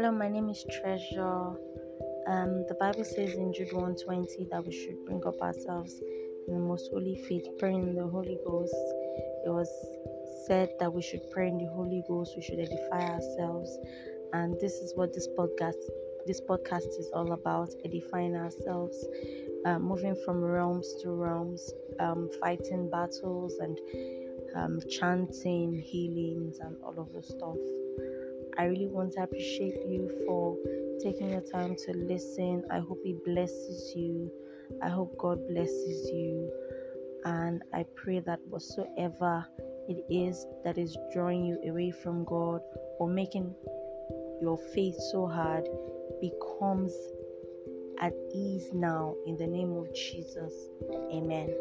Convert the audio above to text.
Hello, my name is Treasure. Um, the Bible says in Jude 120 that we should bring up ourselves in the most holy faith, praying in the Holy Ghost. It was said that we should pray in the Holy Ghost, we should edify ourselves, and this is what this podcast this podcast is all about: edifying ourselves, uh, moving from realms to realms, um, fighting battles and um, chanting healings and all of the stuff. I really want to appreciate you for taking your time to listen. I hope it blesses you. I hope God blesses you. And I pray that whatsoever it is that is drawing you away from God or making your faith so hard becomes at ease now in the name of Jesus. Amen.